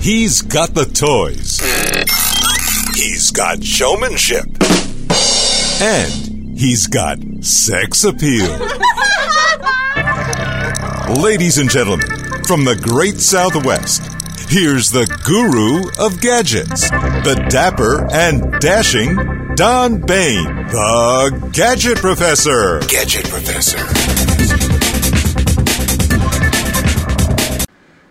He's got the toys. He's got showmanship. And he's got sex appeal. Ladies and gentlemen, from the great Southwest, here's the guru of gadgets, the dapper and dashing Don Baine, the Gadget Professor. Gadget Professor.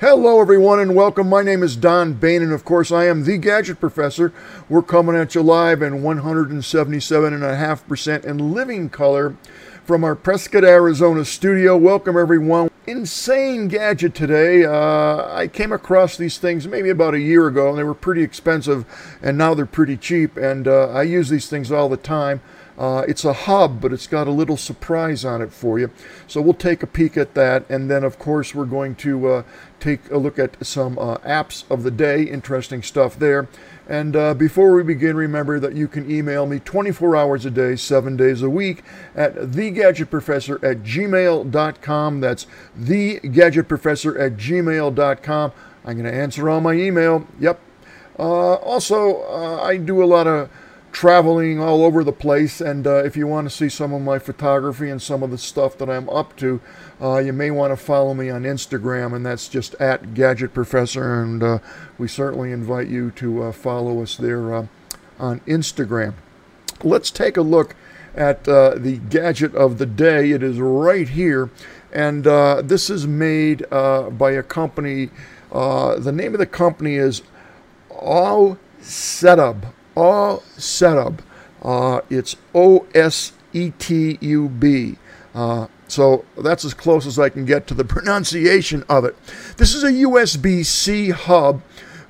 Hello, everyone, and welcome. My name is Don Baine, and of course, I am the Gadget Professor. We're coming at you live in 177.5% in living color from our Prescott, Arizona studio. Welcome, everyone. Insane gadget today. Uh, I came across these things maybe about a year ago, and they were pretty expensive, and now they're pretty cheap, and uh, I use these things all the time. Uh, it's a hub, but it's got a little surprise on it for you. So we'll take a peek at that. And then, of course, we're going to uh, take a look at some uh, apps of the day. Interesting stuff there. And uh, before we begin, remember that you can email me 24 hours a day, seven days a week at thegadgetprofessor at gmail.com. That's thegadgetprofessor at gmail.com. I'm going to answer all my email. Yep. Uh, also, uh, I do a lot of traveling all over the place. And uh, if you want to see some of my photography and some of the stuff that I'm up to, uh, you may want to follow me on Instagram, and that's just at Gadget Professor. And uh, we certainly invite you to uh, follow us there uh, on Instagram. Let's take a look at uh, the gadget of the day. It is right here, and this is made by a company. the name of the company is All Setup all setup. Uh, it's O S E T U B. Uh, so that's as close as I can get to the pronunciation of it. This is a USB C hub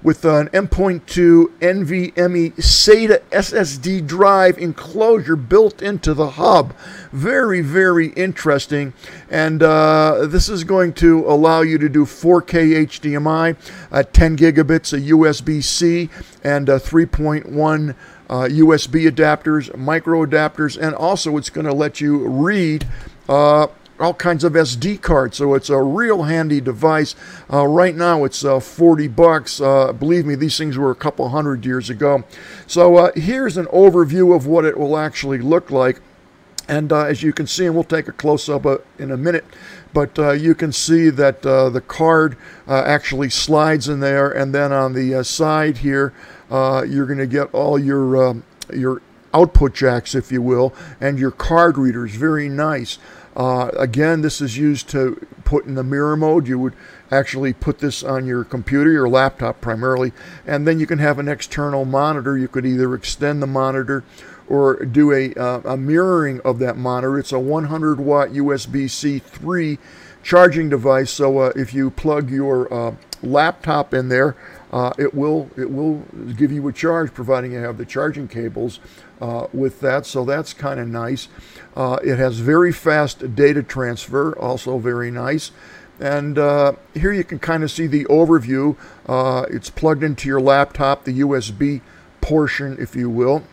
with an M.2 NVMe SATA SSD drive enclosure built into the hub. Very, very interesting. And uh, this is going to allow you to do 4K HDMI, uh, 10 gigabits of USB C, and uh, 3.1 USB adapters, micro adapters, and also it's going to let you read uh, all kinds of SD cards. So it's a real handy device. Uh, right now it's uh, 40 bucks. Uh, believe me, these things were a couple hundred years ago. So uh, here's an overview of what it will actually look like. And uh, as you can see, and we'll take a close up uh, in a minute, but you can see that the card actually slides in there. And then on the side here, you're going to get all your, um, your output jacks, if you will, and your card readers. Very nice. Uh, again, this is used to put in the mirror mode. You would actually put this on your computer, your laptop primarily, and then you can have an external monitor. You could either extend the monitor or do a, uh, a mirroring of that monitor. It's a 100 watt USB C 3 charging device. So uh, if you plug your uh, laptop in there, uh, it will it will give you a charge, providing you have the charging cables uh, with that. So that's kind of nice. Uh, it has very fast data transfer, also very nice. And uh, here you can kind of see the overview. Uh, it's plugged into your laptop, the USB portion, if you will.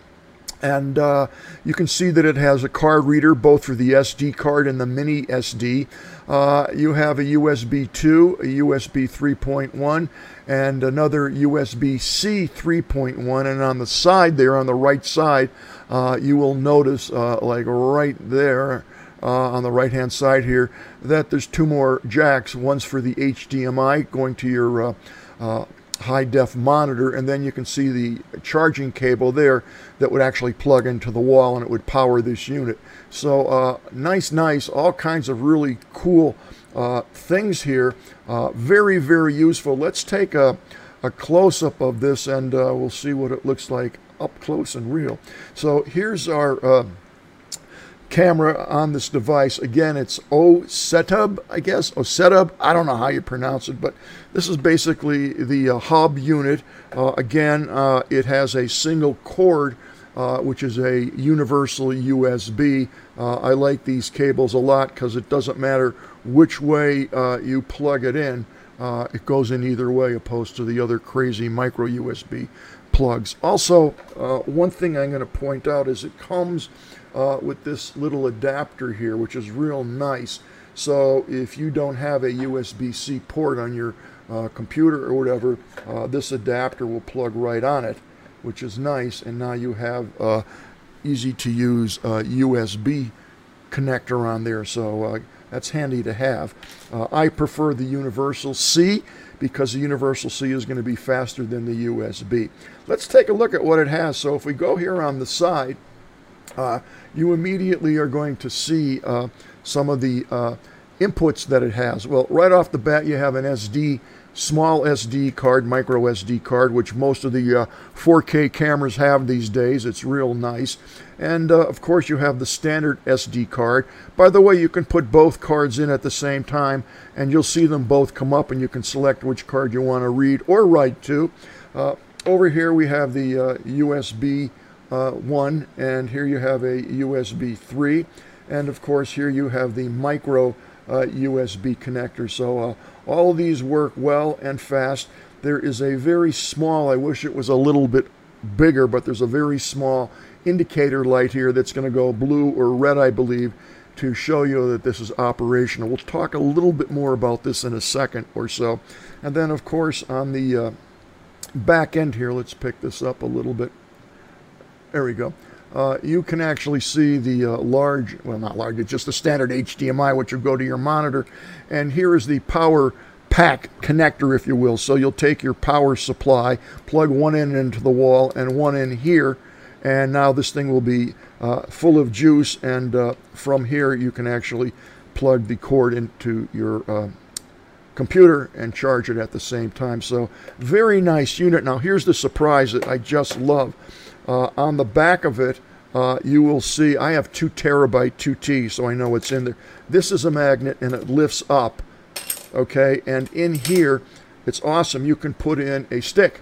And uh, you can see that it has a card reader both for the SD card and the mini SD. Uh, you have a USB 2, a USB 3.1, and another USB C 3.1. And on the side there, on the right side, uh, you will notice, uh, like right there, uh, on the right hand side here that there's two more jacks. One's for the HDMI going to your uh, high def monitor, and then you can see the charging cable there that would actually plug into the wall and it would power this unit. So uh, nice, nice, all kinds of really cool uh, things here. Uh, very, very useful. Let's take a, a close up of this and uh, we'll see what it looks like up close and real. So here's our uh, camera on this device. Again, it's OSETUB, I guess, OSETUB. I don't know how you pronounce it, but this is basically the uh, hub unit. Uh, again, uh, it has a single cord, uh, which is a universal USB. Uh, I like these cables a lot because it doesn't matter which way uh, you plug it in. It goes in either way opposed to the other crazy micro USB plugs. Also, one thing I'm going to point out is it comes uh, with this little adapter here, which is real nice. So if you don't have a USB-C port on your uh, computer or whatever, uh, this adapter will plug right on it, which is nice. And now you have uh, easy to use USB connector on there. So that's handy to have. I prefer the Universal C because the Universal C is going to be faster than the USB. Let's take a look at what it has. So if we go here on the side, uh, you immediately are going to see uh, some of the uh, inputs that it has. Well, right off the bat, you have an SD, small SD card, micro SD card, which most of the 4K uh, cameras have these days. It's real nice. And uh, of course, you have the standard SD card. By the way, you can put both cards in at the same time, and you'll see them both come up, and you can select which card you want to read or write to. Uh, over here, we have the USB uh, 1, and here you have a USB 3. And of course, here you have the micro uh, USB connector. So uh, all these work well and fast. There is a very small, I wish it was a little bit bigger, but there's a very small indicator light here that's going to go blue or red, I believe, to show you that this is operational. We'll talk a little bit more about this in a second or so. And then, of course, on the uh, back end here, let's pick this up a little bit. There we go. Uh, you can actually see the uh, large, well, not large, it's just the standard HDMI, which will go to your monitor. And here is the power pack connector, if you will. So you'll take your power supply, plug one end into the wall and one in here, and now this thing will be uh, full of juice. And uh, from here, you can actually plug the cord into your uh, computer and charge it at the same time. So very nice unit. Now here's the surprise that I just love. Uh, on the back of it, uh, you will see I have two terabyte 2T, so I know it's in there. This is a magnet and it lifts up, okay? And in here, it's awesome. You can put in a stick.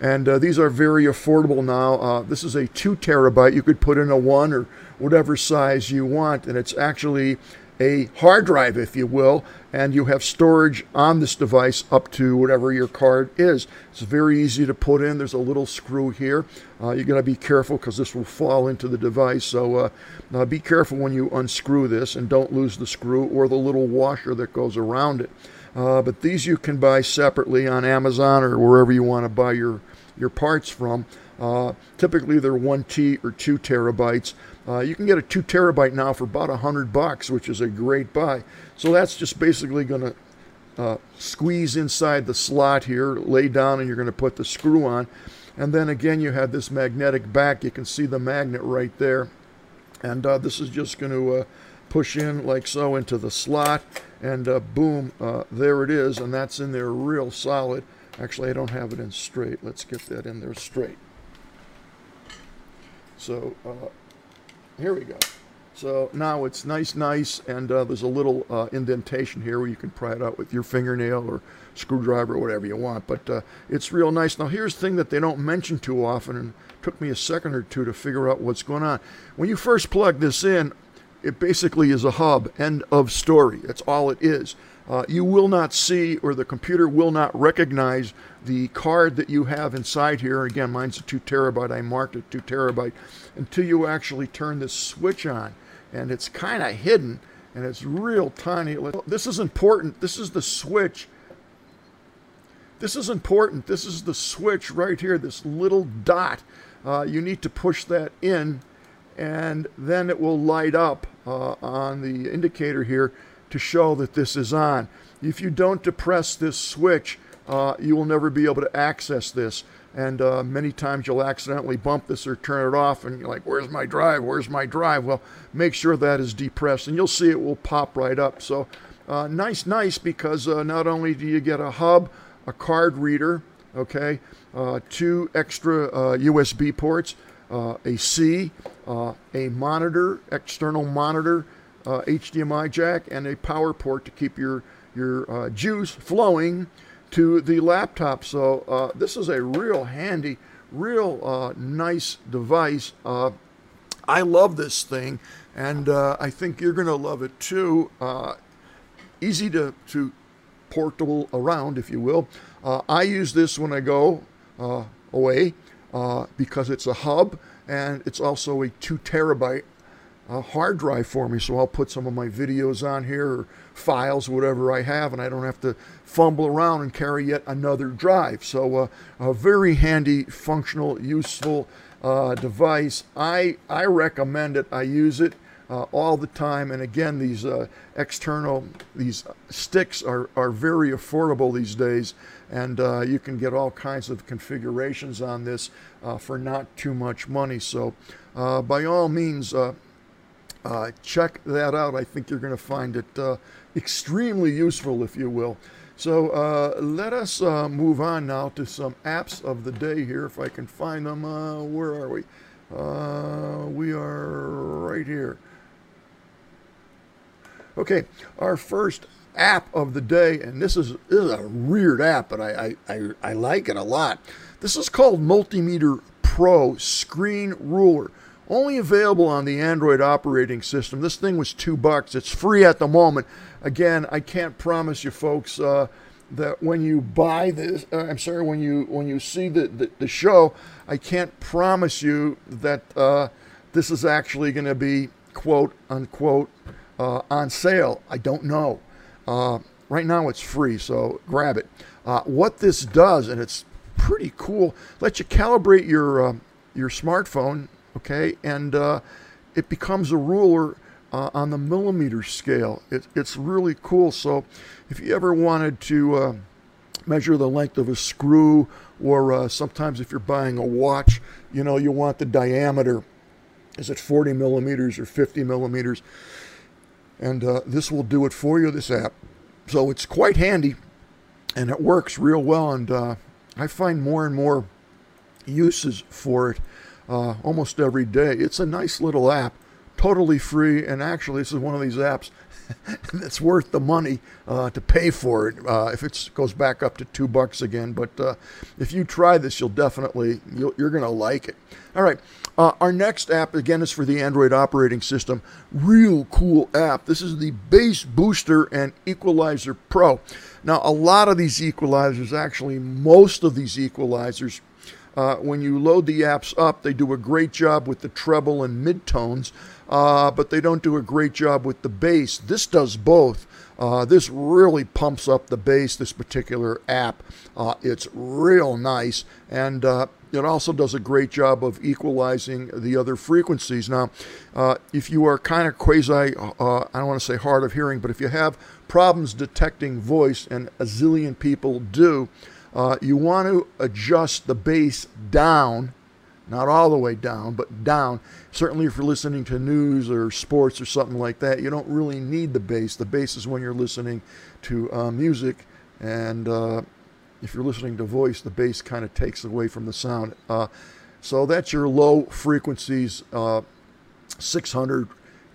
And uh, these are very affordable now. Uh, this is a two terabyte. You could put in a one or whatever size you want, and it's actually a hard drive, if you will, and you have storage on this device up to whatever your card is. It's very easy to put in. There's a little screw here. Uh, you got to be careful because this will fall into the device. So uh, be careful when you unscrew this and don't lose the screw or the little washer that goes around it. Uh, but these you can buy separately on Amazon or wherever you want to buy your, your parts from. Uh, typically, they're 1T or 2 terabytes. Uh, you can get a 2 terabyte now for about a 100 bucks, which is a great buy. So that's just basically going to uh, squeeze inside the slot here, lay down, and you're going to put the screw on. And then again, you have this magnetic back. You can see the magnet right there. And uh, this is just going to uh, push in like so into the slot. And uh, boom, uh, there it is. And that's in there real solid. Actually, I don't have it in straight. Let's get that in there straight. So here we go. So now it's nice, nice, and uh, there's a little uh, indentation here where you can pry it out with your fingernail or screwdriver or whatever you want. But uh, it's real nice. Now here's the thing that they don't mention too often, and took me a second or two to figure out what's going on. When you first plug this in, it basically is a hub. End of story. That's all it is. Uh, you will not see, or the computer will not recognize the card that you have inside here. Again, mine's a 2 terabyte. I marked it 2 terabyte until you actually turn this switch on. And it's kind of hidden and it's real tiny. This is important. This is the switch. This is important. This is the switch right here, this little dot. Uh, you need to push that in and then it will light up uh, on the indicator here to show that this is on. If you don't depress this switch, uh, you will never be able to access this. And uh, many times you'll accidentally bump this or turn it off, and you're like, Where's my drive? Where's my drive? Well, make sure that is depressed, and you'll see it will pop right up. So, uh, nice, nice, because uh, not only do you get a hub, a card reader, okay, uh, two extra USB uh, ports, a C, a monitor, external monitor, uh, HDMI jack and a power port to keep your your uh, juice flowing to the laptop. So uh, this is a real handy, real uh, nice device. Uh, I love this thing, and uh, I think you're going to love it too. easy to to portable around, if you will. I use this when I go away because it's a hub and it's also a two terabyte a hard drive for me, so I'll put some of my videos on here or files, whatever I have, and I don't have to fumble around and carry yet another drive. So, uh, a very handy, functional, useful uh, device. I I recommend it. I use it uh, all the time. And again, these uh, external these sticks are are very affordable these days, and uh, you can get all kinds of configurations on this uh, for not too much money. So, by all means. Uh, check that out. I think you're going to find it extremely useful, if you will. So uh, let us uh, move on now to some apps of the day here, if I can find them. Uh, where are we? Uh, we are right here. Okay, our first app of the day, and this is, this is a weird app, but I, I, I like it a lot. This is called Multimeter Pro Screen Ruler only available on the Android operating system. This thing was two bucks. It's free at the moment. Again, I can't promise you folks uh, that when you buy this, uh, I'm sorry, when you when you see the, the, the show, I can't promise you that uh, this is actually going to be quote unquote uh, on sale. I don't know. Uh, right now it's free, so grab it. Uh, what this does, and it's pretty cool, let you calibrate your your smartphone okay? And uh, it becomes a ruler uh, on the millimeter scale. It, it's really cool. So if you ever wanted to uh, measure the length of a screw, or uh, sometimes if you're buying a watch, you know, you want the diameter. Is it 40 millimeters or 50 millimeters? And uh, this will do it for you, this app. So it's quite handy and it works real well. And uh, I find more and more uses for it uh, almost every day. It's a nice little app, totally free, and actually, this is one of these apps that's worth the money uh, to pay for it. Uh, if it goes back up to two bucks again, but uh, if you try this, you'll definitely you are going to like it. All right, uh, our next app again is for the Android operating system. Real cool app. This is the Bass Booster and Equalizer Pro. Now, a lot of these equalizers, actually, most of these equalizers uh, when you load the apps up, they do a great job with the treble and midtones, uh, but they don't do a great job with the bass. This does both. Uh, this really pumps up the bass, this particular app. Uh, it's real nice, and uh, it also does a great job of equalizing the other frequencies. Now, uh, if you are kind of quasi, I don't want to say hard of hearing, but if you have problems detecting voice, and a zillion people do, uh, you want to adjust the bass down, not all the way down, but down. Certainly, if you're listening to news or sports or something like that, you don't really need the bass. The bass is when you're listening to uh, music, and uh, if you're listening to voice, the bass kind of takes away from the sound. Uh, so that's your low frequencies, uh, 600 uh,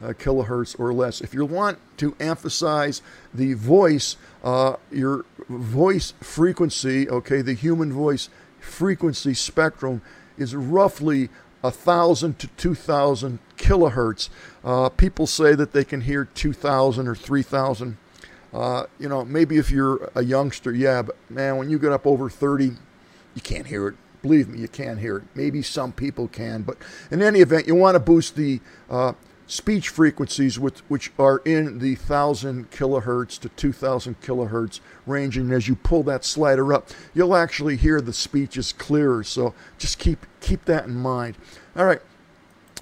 kilohertz or less. If you want to emphasize the voice, uh, your voice frequency, okay, the human voice frequency spectrum is roughly a thousand to two thousand kilohertz. Uh, people say that they can hear two thousand or three thousand. Uh, you know, maybe if you're a youngster, yeah, but man, when you get up over 30, you can't hear it. Believe me, you can't hear it. Maybe some people can, but in any event, you want to boost the uh, speech frequencies which, which are in the 1000 kilohertz to 2000 kilohertz range and as you pull that slider up you'll actually hear the speech is clearer. So just keep keep that in mind. All right.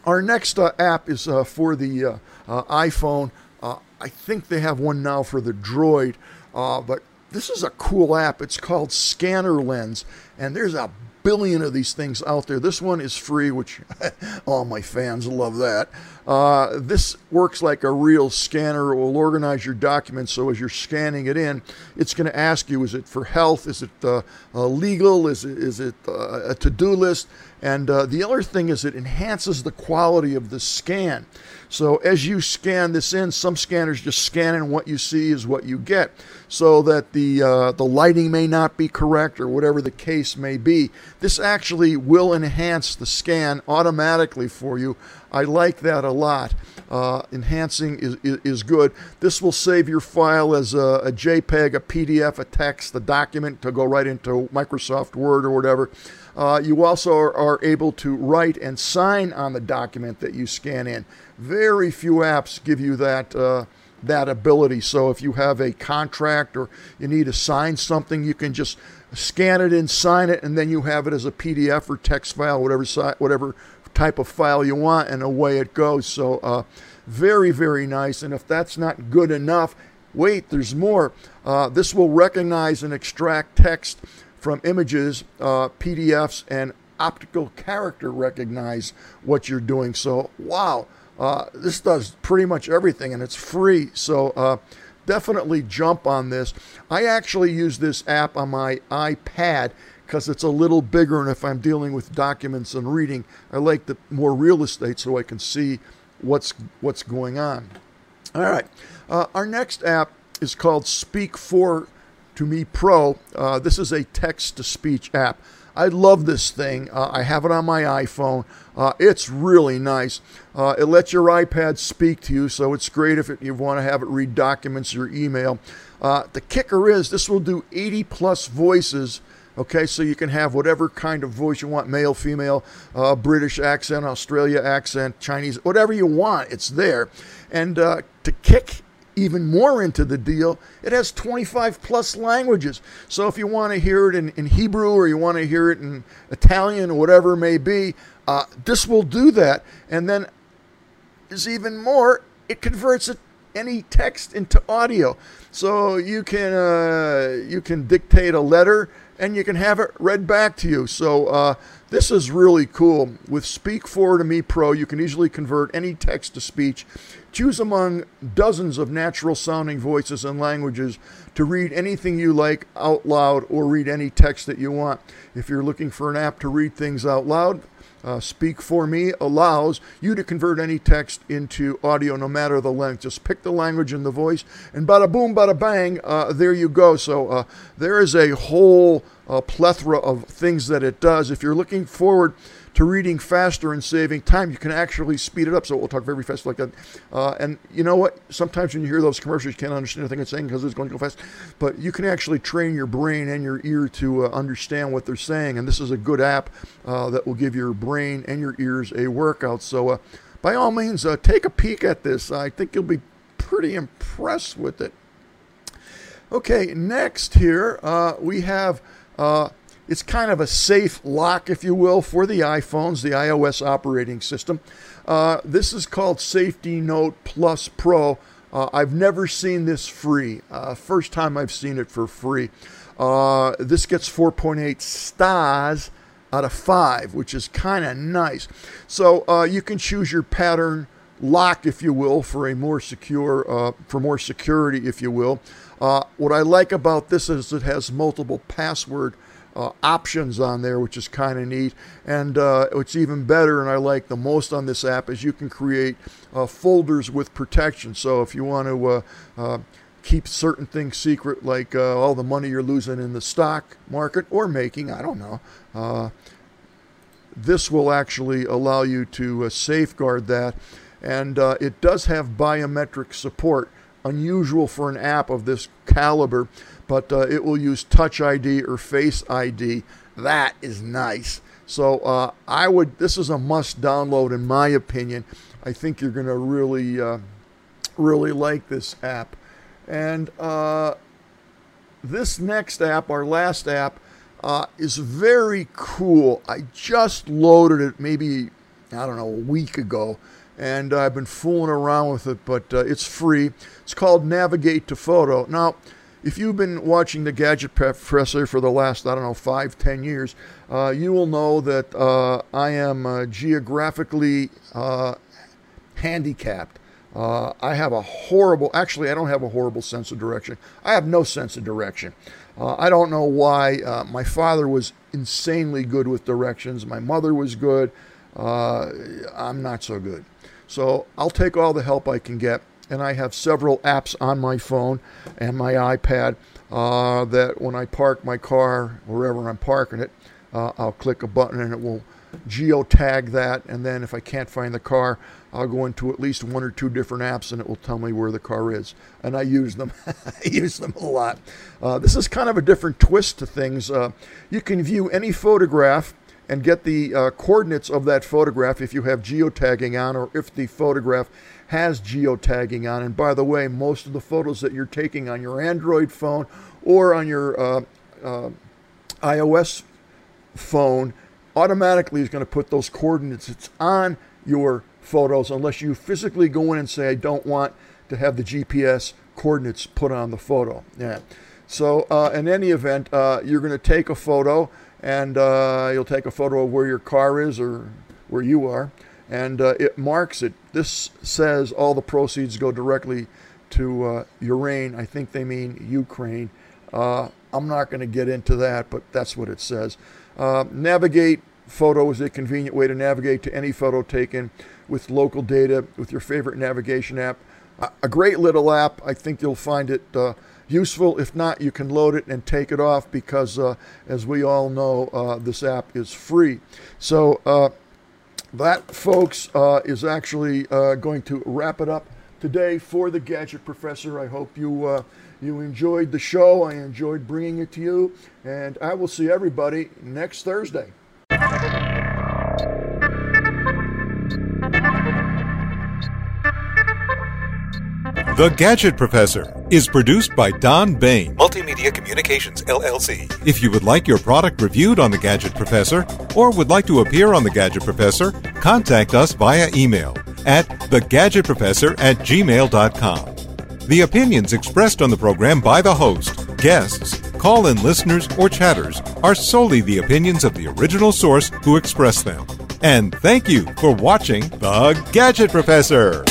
Our next uh, app is uh, for the uh, uh iphone. Uh, i think they have one now for the droid uh, but this is a cool app. It's called scanner lens and there's a billion of these things out there. This one is free, which all my fans love that. Uh, this works like a real scanner. It will organize your documents so as you're scanning it in, it's going to ask you: Is it for health? Is it uh, uh, legal? Is it is it uh, a to-do list? And uh, the other thing is it enhances the quality of the scan. So as you scan this in, some scanners just scan and what you see is what you get, so that the uh, the lighting may not be correct or whatever the case may be. this actually will enhance the scan automatically for you. I like that a lot. Uh, enhancing is, is, is, good. This will save your file as a, a, JPEG, a PDF, a text, the document to go right into Microsoft Word or whatever. Uh, you also are, able to write and sign on the document that you scan in. Very few apps give you that. Uh, that ability. So if you have a contract or you need to sign something, you can just scan it and sign it, and then you have it as a PDF or text file, whatever whatever type of file you want, and away it goes. So uh, very very nice. And if that's not good enough, wait, there's more. Uh, this will recognize and extract text from images, uh, PDFs, and optical character recognize what you're doing. So, wow, uh, this does pretty much everything and it's free. So, uh, definitely jump on this. I actually use this app on my iPad because it's a little bigger, and if I'm dealing with documents and reading, I like the more real estate so I can see what's what's going on. All right, uh, our next app is called Speak for to Me Pro. Uh, this is a text to speech app. I love this thing. Uh, I have it on my iPhone. Uh, it's really nice. Uh, it lets your iPad speak to you, so it's great if it, you want to have it read documents or email. Uh, the kicker is this will do 80 plus voices. Okay, so you can have whatever kind of voice you want male, female, uh, British accent, Australia accent, Chinese, whatever you want, it's there. And uh, to kick even more into the deal, it has 25 plus languages. So if you want to hear it in, in Hebrew or you want to hear it in Italian or whatever it may be, uh, this will do that. And then is even more, it converts it, any text into audio. So you can uh, you can dictate a letter and you can have it read back to you. So uh, this is really cool. With Speak For to Me Pro, you can easily convert any text to speech. Choose among dozens of natural sounding voices and languages to read anything you like out loud or read any text that you want. If you're looking for an app to read things out loud, uh, Speak for Me allows you to convert any text into audio no matter the length. Just pick the language and the voice, and bada boom, bada bang, uh, there you go. So uh, there is a whole uh, plethora of things that it does. If you're looking forward to reading faster and saving time, you can actually speed it up. So we'll talk very fast like that. Uh, and you know what? Sometimes when you hear those commercials, you can't understand anything it's saying because it's going to go fast. But you can actually train your brain and your ear to uh, understand what they're saying. And this is a good app uh, that will give your brain and your ears a workout. So uh, by all means, uh, take a peek at this. I think you'll be pretty impressed with it. Okay, next here uh, we have it's kind of a safe lock, if you will, for the iPhones, the iOS operating system. Uh, this is called Safety Note Plus Pro. Uh, I've never seen this free. Uh, first time I've seen it for free. Uh, this gets 4.8 stars out of 5, which is kind of nice. So uh, you can choose your pattern lock, if you will, for a more secure, uh, for more security, if you will. what I like about this is it has multiple password uh, options on there, which is kind of neat. And uh, what's even better, and I like the most on this app, is you can create uh, folders with protection. So if you want to uh, uh, keep certain things secret, like uh, all the money you're losing in the stock market or making, I don't know, this will actually allow you to safeguard that. And it does have biometric support unusual for an app of this caliber, but uh, it will use Touch ID or Face ID. That is nice. So uh, I would. This is a must download in my opinion. I think you're going to really, uh, really like this app. And uh, this next app, our last app, uh, is very cool. I just loaded it maybe I don't know a week ago and I've been fooling around with it, but uh, it's free. It's called Navigate to Photo. Now, if you've been watching the Gadget Professor for the last, I don't know, five, ten years, uh, you will know that uh, I am uh, geographically uh, handicapped. Uh, I have a horrible, actually, I don't have a horrible sense of direction. I have no sense of direction. I don't know why. my father was insanely good with directions. My mother was good. I'm not so good. So I'll take all the help I can get. And I have several apps on my phone and my iPad uh, that when I park my car, wherever I'm parking it, uh, I'll click a button and it will geotag that. And then if I can't find the car, I'll go into at least one or two different apps and it will tell me where the car is. And I use them. I use them a lot. Uh, this is kind of a different twist to things. Uh, you can view any photograph and get the uh, coordinates of that photograph if you have geotagging on or if the photograph has geotagging on. And by the way, most of the photos that you're taking on your Android phone or on your uh, uh, iOS phone automatically is going to put those coordinates it's on your photos unless you physically go in and say I don't want to have the GPS coordinates put on the photo. Yeah. So uh, in any event, uh, you're going to take a photo and uh, you'll take a photo of where your car is or where you are, and uh, it marks it. This says all the proceeds go directly to uh, Ukraine. I think they mean Ukraine. Uh, I'm not going to get into that, but that's what it says. Uh, navigate photo is a convenient way to navigate to any photo taken with local data with your favorite navigation app. A great little app. I think you'll find it uh, useful. If not, you can load it and take it off because, uh, as we all know, uh, this app is free. So, uh, that, folks, uh, is actually uh, going to wrap it up today for the Gadget Professor. I hope you you enjoyed the show. I enjoyed bringing it to you, and I will see everybody next Thursday. The Gadget Professor is produced by Don Baine, Multimedia Communications LLC. If you would like your product reviewed on The Gadget Professor or would like to appear on The Gadget Professor, contact us via email at thegadgetprofessor at gmail.com. The opinions expressed on the program by the host, guests, call in listeners, or chatters are solely the opinions of the original source who expressed them. And thank you for watching The Gadget Professor.